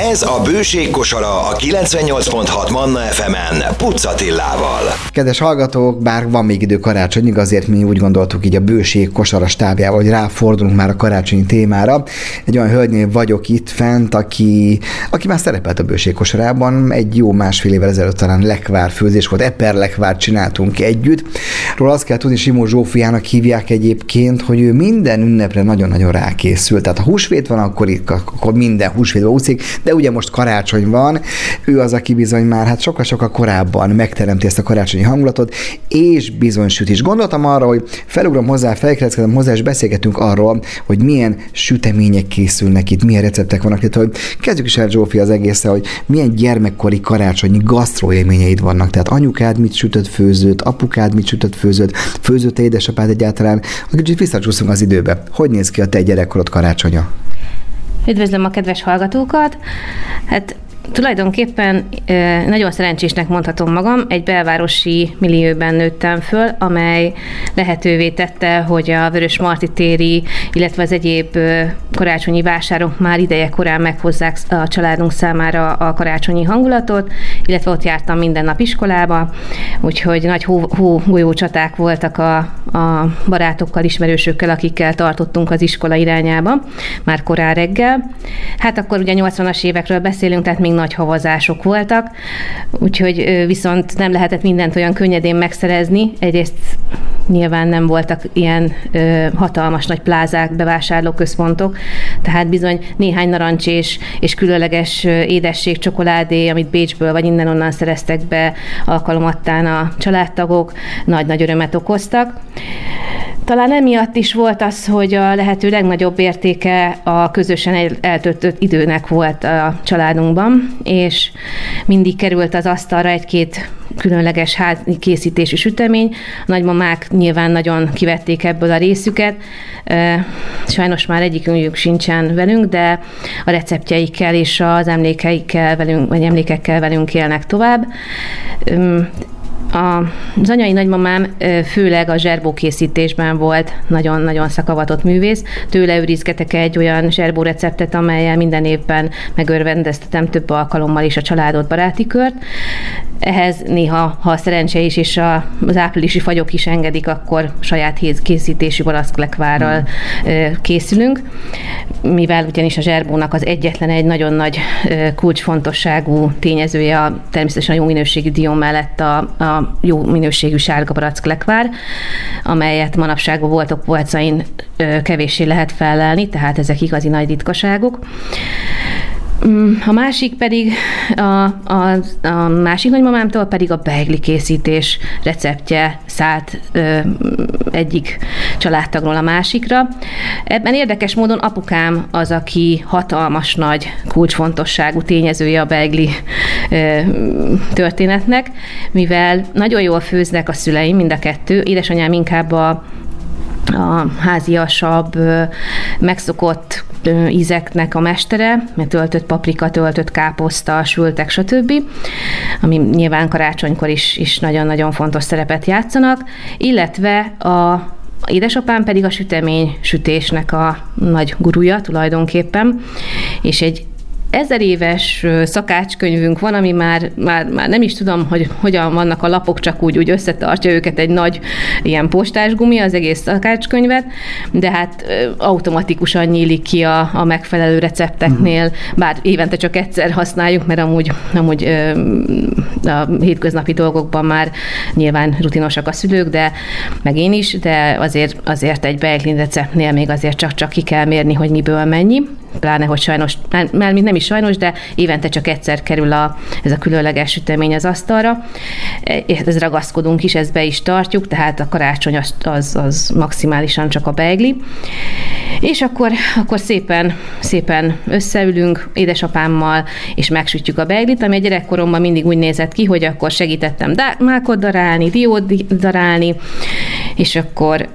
Ez a Bőség kosara a 98.6 Manna FM-en Pucatillával. Kedves hallgatók, bár van még idő karácsonyig, azért mi úgy gondoltuk így a Bőség kosara stábjával, hogy ráfordulunk már a karácsonyi témára. Egy olyan hölgynél vagyok itt fent, aki, aki már szerepelt a Bőség kosarában, egy jó másfél évvel ezelőtt talán lekvár főzés volt, eper lekvár csináltunk együtt. Róla azt kell tudni, Simó Zsófiának hívják egyébként, hogy ő minden ünnepre nagyon-nagyon rákészül. Tehát ha húsvét van, akkor, itt, akkor minden húsvétben úszik, de ugye most karácsony van, ő az, aki bizony már hát sokkal-sokkal korábban megteremti ezt a karácsonyi hangulatot, és bizony süt is. Gondoltam arra, hogy felugrom hozzá, felkereskedem hozzá, és beszélgetünk arról, hogy milyen sütemények készülnek itt, milyen receptek vannak itt, hogy kezdjük is el Zsófi az egészre, hogy milyen gyermekkori karácsonyi gasztroélményeid vannak. Tehát anyukád mit sütött főzőt, apukád mit sütött főzőt, főzött édesapád egyáltalán. Kicsit visszacsúszunk az időbe. Hogy néz ki a te gyerekkorod karácsonya? Üdvözlöm a kedves hallgatókat! Hát Tulajdonképpen nagyon szerencsésnek mondhatom magam, egy belvárosi millióben nőttem föl, amely lehetővé tette, hogy a Vörös Marti téri, illetve az egyéb karácsonyi vásárok már ideje korán meghozzák a családunk számára a karácsonyi hangulatot, illetve ott jártam minden nap iskolába, úgyhogy nagy hó, hó csaták voltak a, a barátokkal, ismerősökkel, akikkel tartottunk az iskola irányába, már korán reggel. Hát akkor ugye 80-as évekről beszélünk, tehát még nagy havazások voltak, úgyhogy viszont nem lehetett mindent olyan könnyedén megszerezni. Egyrészt nyilván nem voltak ilyen ö, hatalmas nagy plázák, bevásárlóközpontok, tehát bizony néhány narancs és, és különleges édesség, csokoládé, amit Bécsből vagy innen-onnan szereztek be alkalomattán a családtagok, nagy-nagy örömet okoztak. Talán emiatt is volt az, hogy a lehető legnagyobb értéke a közösen eltöltött időnek volt a családunkban, és mindig került az asztalra egy-két különleges házi készítésű sütemény. A nagymamák nyilván nagyon kivették ebből a részüket. Sajnos már egyikünk sincsen velünk, de a receptjeikkel és az emlékeikkel velünk, vagy emlékekkel velünk élnek tovább. A, az anyai nagymamám főleg a zserbókészítésben volt nagyon-nagyon szakavatott művész. Tőle őrizgetek egy olyan zserbó receptet, amelyel minden évben megörvendeztetem több alkalommal is a családot, baráti kört. Ehhez néha, ha a szerencse is és a, az áprilisi fagyok is engedik, akkor saját készítésű balaszklekvárral mm. készülünk, mivel ugyanis a zserbónak az egyetlen egy nagyon nagy kulcsfontosságú tényezője a, természetesen a jó minőségű dió mellett a, a jó minőségű sárga barack amelyet manapság a voltok polcain kevéssé lehet felelni, tehát ezek igazi nagy ritkaságok. Mm, a másik pedig, a, a, a másik nagymamámtól pedig a beigli készítés receptje szállt ö, egyik családtagról a másikra. Ebben érdekes módon apukám az, aki hatalmas nagy kulcsfontosságú tényezője a beigli történetnek, mivel nagyon jól főznek a szüleim, mind a kettő, édesanyám inkább a a háziasabb, megszokott ízeknek a mestere, mert töltött paprika, töltött káposzta, sültek, stb., ami nyilván karácsonykor is, is nagyon-nagyon fontos szerepet játszanak, illetve a Édesapám pedig a sütemény sütésnek a nagy gurúja tulajdonképpen, és egy ezer éves szakácskönyvünk van, ami már, már, már nem is tudom, hogy hogyan vannak a lapok, csak úgy, úgy összetartja őket egy nagy ilyen postásgumi, az egész szakácskönyvet, de hát automatikusan nyílik ki a, a megfelelő recepteknél, uh-huh. bár évente csak egyszer használjuk, mert amúgy, amúgy a hétköznapi dolgokban már nyilván rutinosak a szülők, de meg én is, de azért, azért egy Beiglin receptnél még azért csak-csak ki kell mérni, hogy miből mennyi, pláne, hogy sajnos, mert nem is sajnos, de évente csak egyszer kerül a, ez a különleges sütemény az asztalra. Ez ragaszkodunk is, ezt be is tartjuk, tehát a karácsony az, az, az maximálisan csak a beigli. És akkor, akkor szépen, szépen összeülünk édesapámmal, és megsütjük a beiglit, ami a gyerekkoromban mindig úgy nézett ki, hogy akkor segítettem mákot darálni, diót darálni, és akkor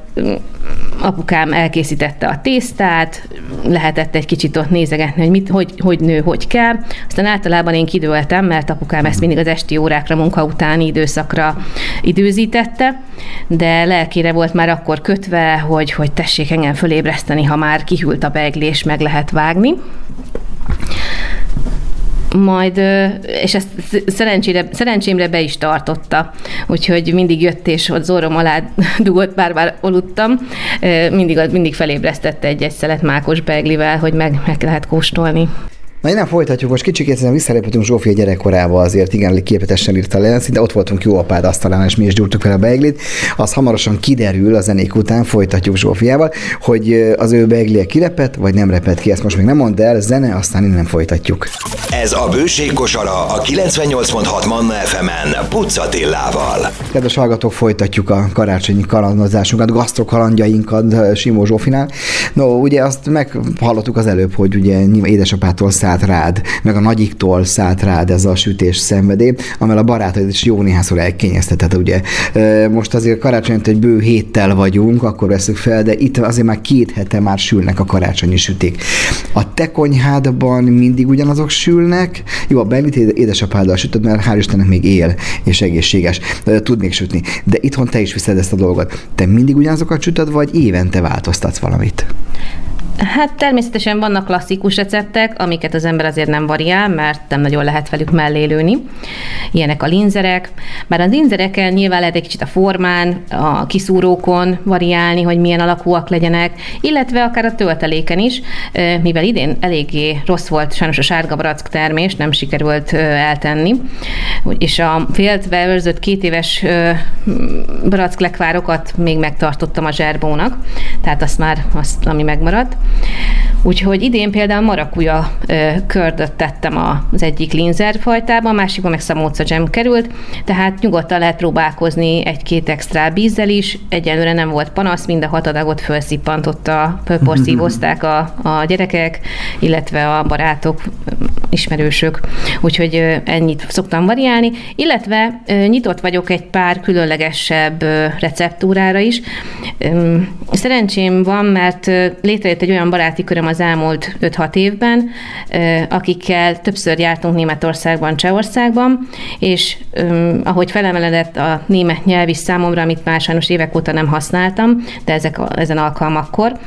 apukám elkészítette a tésztát, lehetett egy kicsit ott nézegetni, hogy, mit, hogy, hogy nő, hogy kell. Aztán általában én kidőltem, mert apukám ezt mindig az esti órákra, munka utáni időszakra időzítette, de lelkére volt már akkor kötve, hogy, hogy tessék engem fölébreszteni, ha már kihűlt a beigli, és meg lehet vágni. Majd, és ezt szerencsére, szerencsémre be is tartotta, úgyhogy mindig jött és ott zorom alá dugott, bár bár aludtam, mindig, mindig felébresztette egy-egy szelet mákos beglivel, hogy meg, meg lehet kóstolni. Na nem folytatjuk, most kicsit egyszerűen visszarepültünk Zsófia gyerekkorába azért, igen, képetesen írta le, de ott voltunk jó apád asztalán, és mi is gyúrtuk fel a beiglit. Az hamarosan kiderül a zenék után, folytatjuk Zsófiával, hogy az ő beiglie kirepet, vagy nem repet ki, ezt most még nem mondd el, zene, aztán innen folytatjuk. Ez a Bőség kosara a 98.6 Manna FM-en Pucatillával. Kedves hallgatók, folytatjuk a karácsonyi kalandozásunkat, gasztrokalandjainkat Simó Zsófinál. No, ugye azt meghallottuk az előbb, hogy ugye édesapától szállt rád, meg a nagyiktól szállt rád ez a sütés szenvedély, amivel a barátaid is jó néhányszor elkényeztetett, ugye. Most azért karácsony, egy bő héttel vagyunk, akkor veszük fel, de itt azért már két hete már sülnek a karácsonyi süték. A te konyhádban mindig ugyanazok sülnek, jó, a Benit édesapáddal sütöd, mert hál' Istennek még él, és egészséges, tud még sütni. De itthon te is viszed ezt a dolgot. Te mindig ugyanazokat sütöd, vagy évente változtatsz valamit? Hát természetesen vannak klasszikus receptek, amiket az ember azért nem variál, mert nem nagyon lehet velük mellélőni. Ilyenek a linzerek. Bár a linzereken nyilván lehet egy kicsit a formán, a kiszúrókon variálni, hogy milyen alakúak legyenek, illetve akár a tölteléken is, mivel idén eléggé rossz volt sajnos a sárga barack termés, nem sikerült eltenni, és a féltve őrzött két éves lekvárokat még megtartottam a zserbónak, tehát azt már, azt, ami megmaradt. Úgyhogy idén például marakuja kördöt tettem az egyik linzer fajtában, a másikban meg szamóca dzsem került, tehát nyugodtan lehet próbálkozni egy-két extra bízzel is. Egyelőre nem volt panasz, mind a hat adagot felszippantotta, fölporszívozták a, a gyerekek, illetve a barátok, ismerősök. Úgyhogy ennyit szoktam variálni, illetve nyitott vagyok egy pár különlegesebb receptúrára is. Szerencsém van, mert létrejött egy olyan baráti köröm az elmúlt 5-6 évben, akikkel többször jártunk Németországban, Csehországban, és ahogy felemeledett a német nyelv is számomra, amit már sajnos évek óta nem használtam, de ezek, ezen alkalmakkor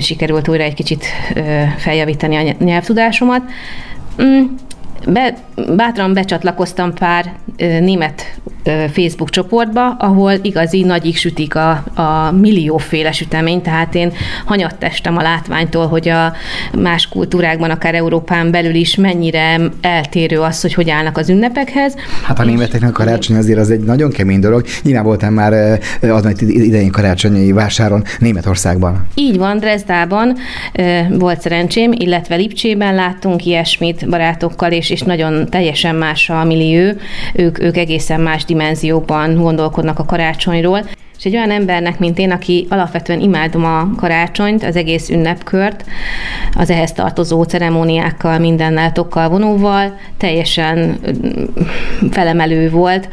sikerült újra egy kicsit feljavítani a nyelvtudásomat. Mm, be, bátran becsatlakoztam pár német Facebook csoportba, ahol igazi nagyik sütik a, a millióféle sütemény, tehát én hanyattestem a látványtól, hogy a más kultúrákban, akár Európán belül is mennyire eltérő az, hogy hogy állnak az ünnepekhez. Hát a németeknek a karácsony azért az egy nagyon kemény dolog. Nyilván voltam már az idején karácsonyi vásáron Németországban. Így van, Dresdában volt szerencsém, illetve Lipcsében láttunk ilyesmit barátokkal, és, és nagyon teljesen más a millió. Ők, ők egészen más dimenzióban gondolkodnak a karácsonyról. És egy olyan embernek, mint én, aki alapvetően imádom a karácsonyt, az egész ünnepkört, az ehhez tartozó ceremóniákkal, mindennel, tokkal, vonóval, teljesen felemelő volt,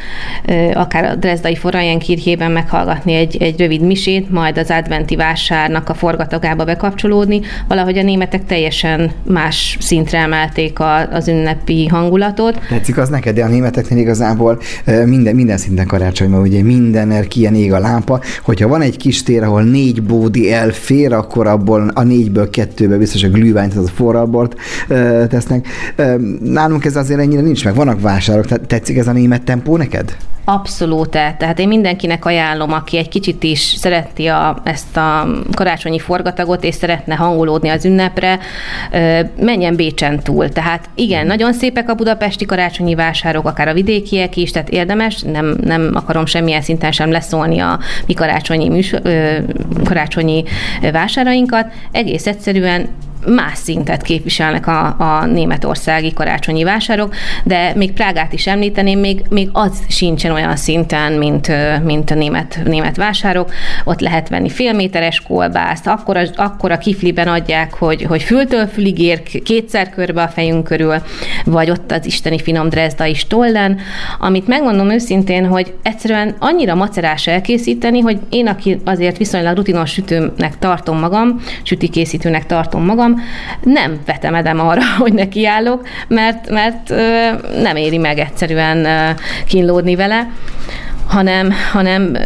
akár a Dresdai Forajen kirjében meghallgatni egy, egy rövid misét, majd az adventi vásárnak a forgatagába bekapcsolódni. Valahogy a németek teljesen más szintre emelték a, az ünnepi hangulatot. Tetszik az neked, de a németeknél igazából minden, minden szinten karácsonyban, ugye minden ilyen ég alá lámpa, hogyha van egy kis tér, ahol négy bódi elfér, akkor abból a négyből kettőbe biztos a glühweint, az a forralbort tesznek. Nálunk ez azért ennyire nincs meg, vannak vásárok, tehát tetszik ez a német tempó neked? Abszolút, tehát én mindenkinek ajánlom, aki egy kicsit is szereti a, ezt a karácsonyi forgatagot, és szeretne hangolódni az ünnepre, menjen Bécsen túl. Tehát igen, nagyon szépek a budapesti karácsonyi vásárok, akár a vidékiek is, tehát érdemes, nem, nem akarom semmilyen szinten sem leszólni a mi karácsonyi, műsor, karácsonyi vásárainkat, egész egyszerűen más szintet képviselnek a, a németországi karácsonyi vásárok, de még Prágát is említeném, még, még az sincsen olyan szinten, mint, mint a német, német vásárok. Ott lehet venni félméteres kolbászt, akkor a, akkor a kifliben adják, hogy, hogy fültől fülig ér kétszer körbe a fejünk körül, vagy ott az isteni finom drezda is tollen, amit megmondom őszintén, hogy egyszerűen annyira macerás elkészíteni, hogy én, aki azért viszonylag rutinos sütőnek tartom magam, sütikészítőnek tartom magam, nem vetemedem arra, hogy nekiállok, mert, mert nem éri meg egyszerűen kínlódni vele, hanem, hanem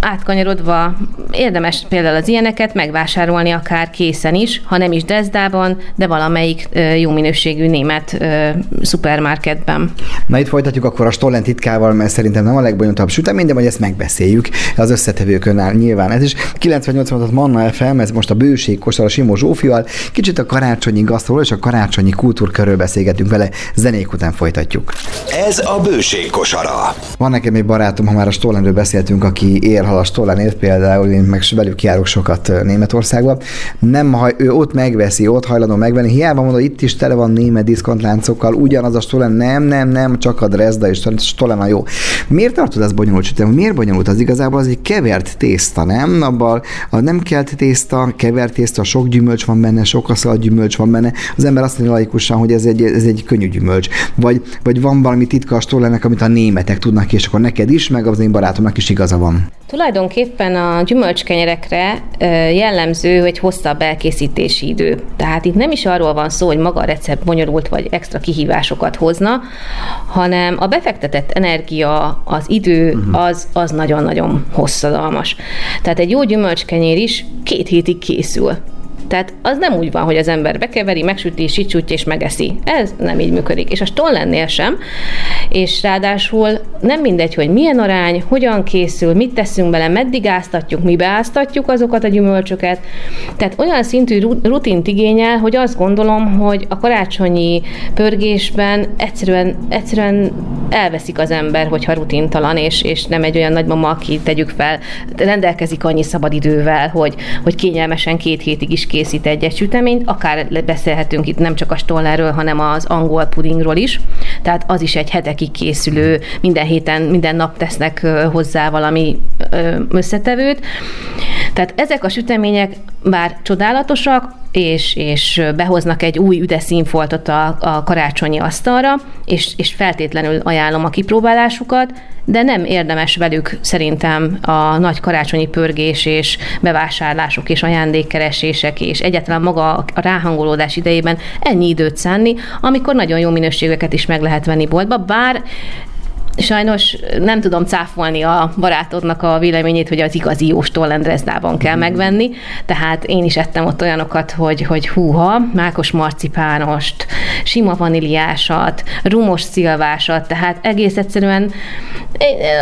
átkanyarodva érdemes például az ilyeneket megvásárolni akár készen is, ha nem is Dezdában, de valamelyik jó minőségű német szupermarketben. Na itt folytatjuk akkor a Stollen titkával, mert szerintem nem a legbonyolultabb sütemény, de majd ezt megbeszéljük az összetevőkön áll nyilván. Ez is 98 Manna FM, ez most a bőség kosar a Simó Zsófival, kicsit a karácsonyi gasztról és a karácsonyi kultúrkörről beszélgetünk vele, zenék után folytatjuk. Ez a bőség kosara. Van nekem egy barátom, ha már a Stollenről beszéltünk, aki élhal a Stollenért, például én meg velük járok sokat Németországba. Nem, ha ő ott megveszi, ott hajlandó megvenni, hiába mondod, itt is tele van német diszkontláncokkal, ugyanaz a Stollen, nem, nem, nem, csak a Dresda és Stollen a jó. Miért tartod ezt bonyolult sütem? Miért bonyolult? Az igazából az egy kevert tészta, nem? Abban a nem kelt tészta, kevert tészta, sok gyümölcs van benne, sok aszal gyümölcs van benne. Az ember azt mondja laikusan, hogy ez egy, ez egy könnyű gyümölcs. Vagy, vagy van valami titka a Stollennek, amit a németek tudnak, és akkor neked is, meg az én barátomnak is igaza van. Tulajdonképpen a gyümölcskenyerekre jellemző, hogy hosszabb elkészítési idő. Tehát itt nem is arról van szó, hogy maga a recept bonyolult vagy extra kihívásokat hozna, hanem a befektetett energia, az idő, uh-huh. az, az nagyon-nagyon hosszadalmas. Tehát egy jó gyümölcskenyér is két hétig készül. Tehát az nem úgy van, hogy az ember bekeveri, megsüti, sicsútja és megeszi. Ez nem így működik. És a stollennél sem. És ráadásul nem mindegy, hogy milyen arány, hogyan készül, mit teszünk bele, meddig áztatjuk, mi beáztatjuk azokat a gyümölcsöket. Tehát olyan szintű rutint igényel, hogy azt gondolom, hogy a karácsonyi pörgésben egyszerűen, egyszerűen elveszik az ember, hogyha rutintalan, és, és nem egy olyan nagymama, aki tegyük fel, rendelkezik annyi szabadidővel, hogy, hogy kényelmesen két hétig is készít egy-egy süteményt, akár beszélhetünk itt nem csak a stollerről, hanem az angol pudingról is, tehát az is egy hetekig készülő, minden héten, minden nap tesznek hozzá valami összetevőt. Tehát ezek a sütemények bár csodálatosak, és, és behoznak egy új üde színfoltot a, a karácsonyi asztalra, és, és feltétlenül ajánlom a kipróbálásukat, de nem érdemes velük szerintem a nagy karácsonyi pörgés és bevásárlások és ajándékkeresések és egyáltalán maga a ráhangolódás idejében ennyi időt szánni, amikor nagyon jó minőségeket is meg lehet venni boltba, bár Sajnos nem tudom cáfolni a barátodnak a véleményét, hogy az igazi jó Stollendresdában kell mhm. megvenni, tehát én is ettem ott olyanokat, hogy, hogy húha, mákos marcipánost, sima vaníliásat, rumos szilvásat, tehát egész egyszerűen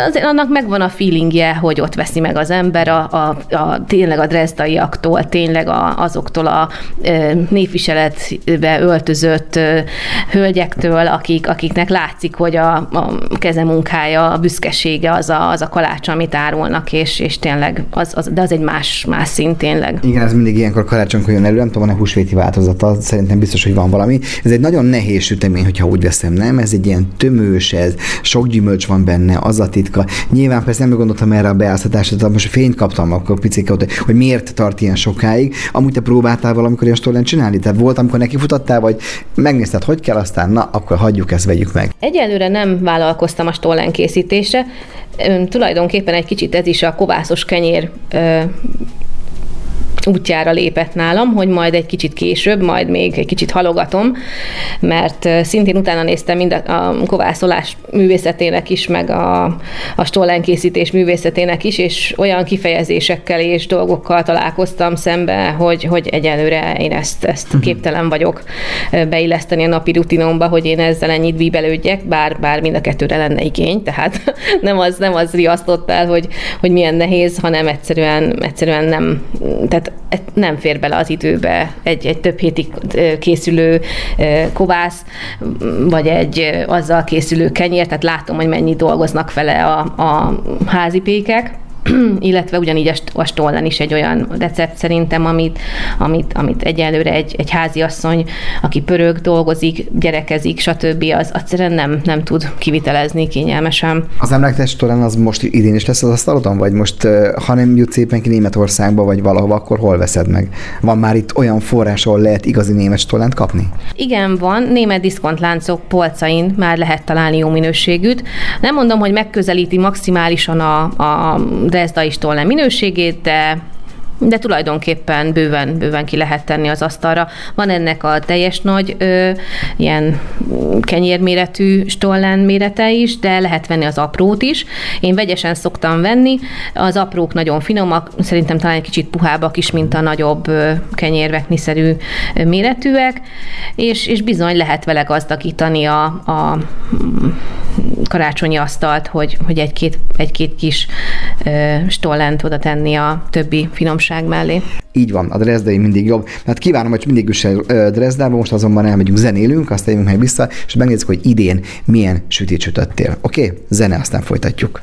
azért annak megvan a feelingje, hogy ott veszi meg az ember a, a, a tényleg a drezdaiaktól, tényleg a, azoktól a e, névviseletbe öltözött e, hölgyektől, akik, akiknek látszik, hogy a, a kezem munkája, a büszkesége az a, az a kalács, amit árulnak, és, és tényleg, az, az, de az egy más, más szint tényleg. Igen, ez mindig ilyenkor karácsonykor jön elő, nem tudom, van-e húsvéti változata, szerintem biztos, hogy van valami. Ez egy nagyon nehéz sütemény, hogyha úgy veszem, nem? Ez egy ilyen tömős, ez sok gyümölcs van benne, az a titka. Nyilván persze nem gondoltam erre a beáztatásra, de most fényt kaptam akkor picike, hogy miért tart ilyen sokáig. Amúgy te próbáltál valamikor ilyen stollen csinálni? Tehát volt, amikor neki futottál, vagy megnézted, hogy kell, aztán na, akkor hagyjuk ezt, vegyük meg. Egyelőre nem vállalkoztam a stollen készítése. Tulajdonképpen egy kicsit ez is a kovászos kenyér útjára lépett nálam, hogy majd egy kicsit később, majd még egy kicsit halogatom, mert szintén utána néztem mind a, kovászolás művészetének is, meg a, a stollenkészítés művészetének is, és olyan kifejezésekkel és dolgokkal találkoztam szembe, hogy, hogy egyelőre én ezt, ezt uh-huh. képtelen vagyok beilleszteni a napi rutinomba, hogy én ezzel ennyit bíbelődjek, bár, bár mind a kettőre lenne igény, tehát nem az, nem az riasztott el, hogy, hogy milyen nehéz, hanem egyszerűen, egyszerűen nem, tehát nem fér bele az időbe egy, egy több hétig készülő kovász, vagy egy azzal készülő kenyér, tehát látom, hogy mennyi dolgoznak vele a, a házi pékek. illetve ugyanígy a stollen is egy olyan recept szerintem, amit, amit, amit egyelőre egy, egy háziasszony, aki pörög, dolgozik, gyerekezik, stb. az egyszerűen nem, nem tud kivitelezni kényelmesen. Az emlektes stollen az most idén is lesz az asztalodon, vagy most, ha nem jut szépen ki Németországba, vagy valahova, akkor hol veszed meg? Van már itt olyan forrás, ahol lehet igazi német stollent kapni? Igen, van. Német diszkontláncok polcain már lehet találni jó minőségűt. Nem mondom, hogy megközelíti maximálisan a, a Dresda is tolne minőségét, de de tulajdonképpen bőven, bőven ki lehet tenni az asztalra. Van ennek a teljes nagy ö, ilyen kenyérméretű stollen mérete is, de lehet venni az aprót is. Én vegyesen szoktam venni, az aprók nagyon finomak, szerintem talán egy kicsit puhábbak is, mint a nagyobb kenyérvekniszerű méretűek, és, és bizony lehet vele gazdagítani a, a karácsonyi asztalt, hogy, hogy egy-két, egy-két kis stollent oda tenni a többi finomság mellé. Így van, a Dresdai mindig jobb. Hát kívánom, hogy mindig is Dresdába, most azonban elmegyünk, zenélünk, aztán jövünk meg vissza, és megnézzük, hogy idén milyen sütét sütöttél. Oké? Okay? Zene, aztán folytatjuk.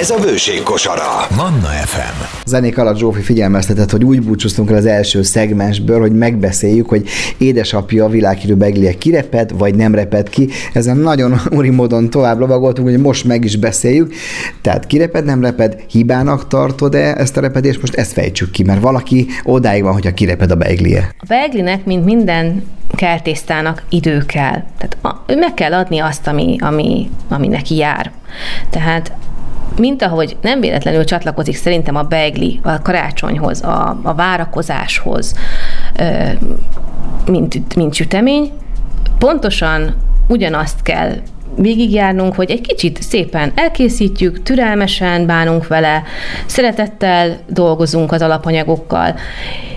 Ez a bőség kosara. Manna FM. Zenék alatt Zsófi figyelmeztetett, hogy úgy búcsúztunk el az első szegmensből, hogy megbeszéljük, hogy édesapja a világhírű beglie kireped, vagy nem reped ki. Ezen nagyon úri módon tovább lovagoltunk, hogy most meg is beszéljük. Tehát kireped, nem reped, hibának tartod-e ezt a repedést? Most ezt fejtsük ki, mert valaki odáig van, hogyha kireped a beiglie. A beiglinek, mint minden keltésztának idő kell. Tehát a, meg kell adni azt, ami, ami, ami neki jár. Tehát mint ahogy nem véletlenül csatlakozik szerintem a beigli a karácsonyhoz, a, a várakozáshoz, mint, mint sütemény, pontosan ugyanazt kell végigjárnunk, hogy egy kicsit szépen elkészítjük, türelmesen bánunk vele, szeretettel dolgozunk az alapanyagokkal,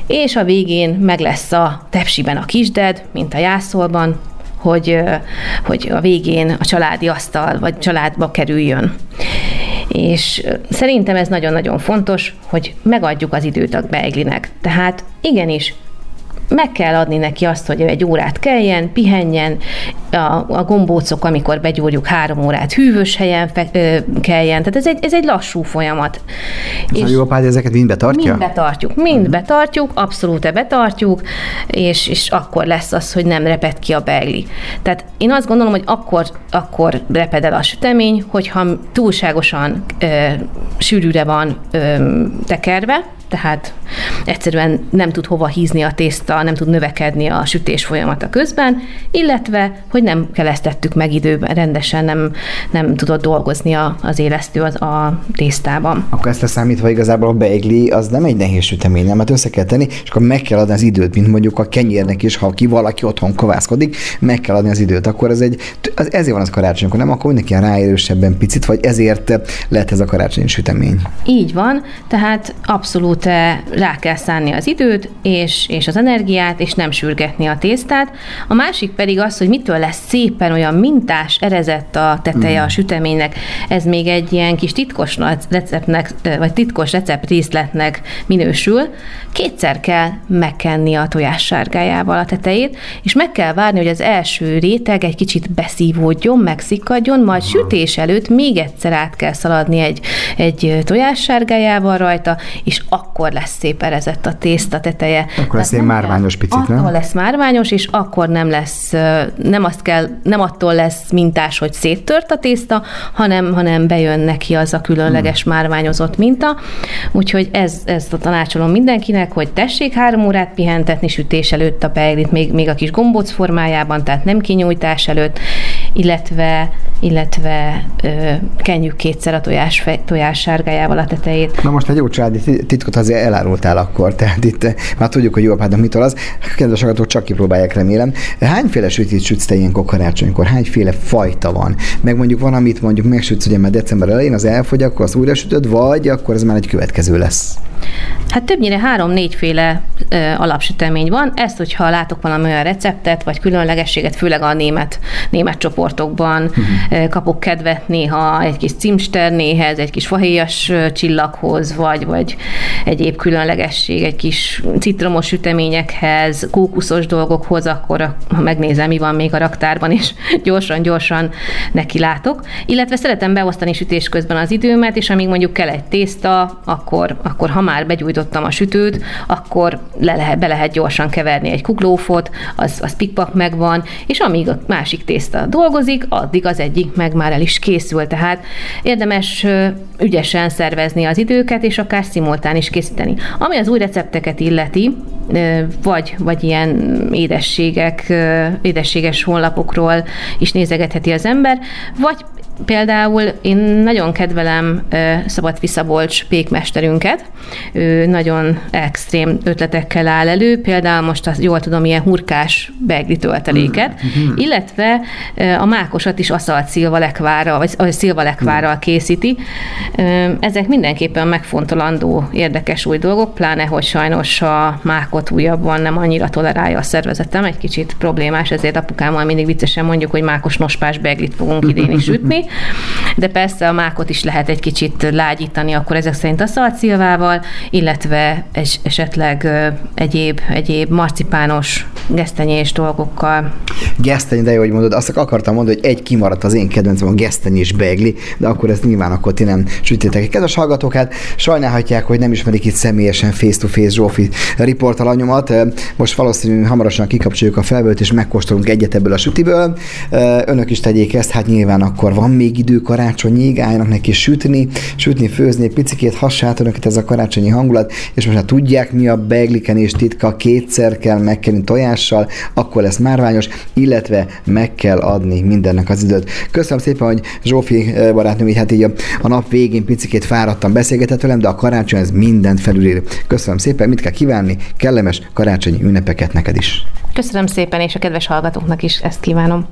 és a végén meg lesz a tepsiben a kisded, mint a jászolban, hogy, hogy a végén a családi asztal vagy családba kerüljön. És szerintem ez nagyon-nagyon fontos, hogy megadjuk az időt a beiglinek. Tehát igenis, meg kell adni neki azt, hogy egy órát keljen, pihenjen, a, a gombócok, amikor begyúrjuk három órát hűvös helyen fe, ö, keljen, tehát ez egy, ez egy lassú folyamat. És a jó apád ezeket mind betartja? Mind betartjuk, mind hmm. betartjuk, abszolút betartjuk, és, és akkor lesz az, hogy nem reped ki a beigli. Tehát én azt gondolom, hogy akkor, akkor reped el a sütemény, hogyha túlságosan ö, sűrűre van ö, tekerve, tehát egyszerűen nem tud hova hízni a tészta, nem tud növekedni a sütés folyamata közben, illetve, hogy nem kelesztettük meg időben, rendesen nem, nem tudott dolgozni a, az élesztő az, a tésztában. Akkor ezt leszámítva igazából a beigli az nem egy nehéz sütemény, nem? mert össze kell tenni, és akkor meg kell adni az időt, mint mondjuk a kenyérnek is, ha ki valaki otthon kovászkodik, meg kell adni az időt. Akkor ez egy, az, ezért van az karácsonykor, nem? Akkor mindenki ráérősebben picit, vagy ezért lett ez a karácsonyi sütemény. Így van, tehát abszolút abszolút rá kell szánni az időt és, és az energiát, és nem sürgetni a tésztát. A másik pedig az, hogy mitől lesz szépen olyan mintás, erezett a teteje mm. a süteménynek. Ez még egy ilyen kis titkos receptnek, vagy titkos recept részletnek minősül. Kétszer kell megkenni a tojás sárgájával a tetejét, és meg kell várni, hogy az első réteg egy kicsit beszívódjon, megszikadjon, majd mm. sütés előtt még egyszer át kell szaladni egy, egy tojás sárgájával rajta, és akkor akkor lesz szép erezett a tészta teteje. Akkor lesz ilyen márványos picit, nem? Akkor lesz márványos, és akkor nem lesz, nem azt kell, nem attól lesz mintás, hogy széttört a tészta, hanem, hanem bejön neki az a különleges hmm. márványozott minta. Úgyhogy ez, ezt a tanácsolom mindenkinek, hogy tessék három órát pihentetni sütés előtt a beiglit, még, még a kis gombóc formájában, tehát nem kinyújtás előtt, illetve, illetve ö, kenjük kétszer a tojás, tojás sárgájával a tetejét. Na most egy jó családi titkot azért elárultál akkor, tehát itt már tudjuk, hogy jó apádnak mitől az. Kedves hallgatók, csak kipróbálják, remélem. Hányféle sütít sütsz te ilyenkor karácsonykor? Hányféle fajta van? Meg mondjuk van, amit mondjuk megsütsz, ugye már december elején, az elfogy, akkor az újra sütöd, vagy akkor ez már egy következő lesz? Hát többnyire három-négyféle alapsütemény van. Ezt, hogyha látok valami olyan receptet, vagy különlegességet, főleg a német, német csoportokban uh-huh. kapok kedvet néha egy kis cimsternéhez, egy kis fahéjas csillaghoz, vagy, vagy egyéb különlegesség, egy kis citromos süteményekhez, kókuszos dolgokhoz, akkor ha megnézem, mi van még a raktárban, és gyorsan-gyorsan neki látok. Illetve szeretem beosztani sütés közben az időmet, és amíg mondjuk kell egy tészta, akkor, akkor ha már begyújtottam a sütőt, akkor le lehet, be lehet gyorsan keverni egy kuglófot, az, az pikpak megvan, és amíg a másik tészta dolgozik, addig az egyik meg már el is készül. Tehát érdemes ügyesen szervezni az időket, és akár szimultán is készíteni. Ami az új recepteket illeti, vagy, vagy ilyen édességek, édességes honlapokról is nézegetheti az ember, vagy Például én nagyon kedvelem Szabad Fiszabolcs pékmesterünket, ő nagyon extrém ötletekkel áll elő, például most azt jól tudom, ilyen hurkás begli tölteléket, mm-hmm. illetve a mákosat is aszalt szilvalekvára, vagy szilvalekvárral készíti. Ezek mindenképpen megfontolandó érdekes új dolgok, pláne, hogy sajnos a mákot újabban nem annyira tolerálja a szervezetem, egy kicsit problémás, ezért apukámmal mindig viccesen mondjuk, hogy mákos nospás beglit fogunk idén is ütni, de persze a mákot is lehet egy kicsit lágyítani, akkor ezek szerint a szalcilvával, illetve esetleg egyéb, egyéb marcipános, gesztenyés dolgokkal. Geszteny, de jó, hogy mondod, azt akartam mondani, hogy egy kimaradt az én kedvencem a gesztenyés begli, de akkor ez nyilván akkor ti nem sütétek. Kedves hallgatók, hát sajnálhatják, hogy nem ismerik itt személyesen face-to-face Zsófi riportalanyomat. Most valószínűleg hamarosan kikapcsoljuk a felvőt, és megkóstolunk egyet ebből a sütiből. Önök is tegyék ezt, hát nyilván akkor van még idő karácsonyig, álljanak neki sütni, sütni, főzni, picikét hassát önöket ez a karácsonyi hangulat, és most már tudják, mi a begliken és titka, kétszer kell megkenni tojással, akkor lesz márványos, illetve meg kell adni mindennek az időt. Köszönöm szépen, hogy Zsófi barátnőm, hát így a, a nap végén picikét fáradtam, beszélgetett velem, de a karácsony ez mindent felülír. Köszönöm szépen, mit kell kívánni, kellemes karácsonyi ünnepeket neked is. Köszönöm szépen, és a kedves hallgatóknak is ezt kívánom.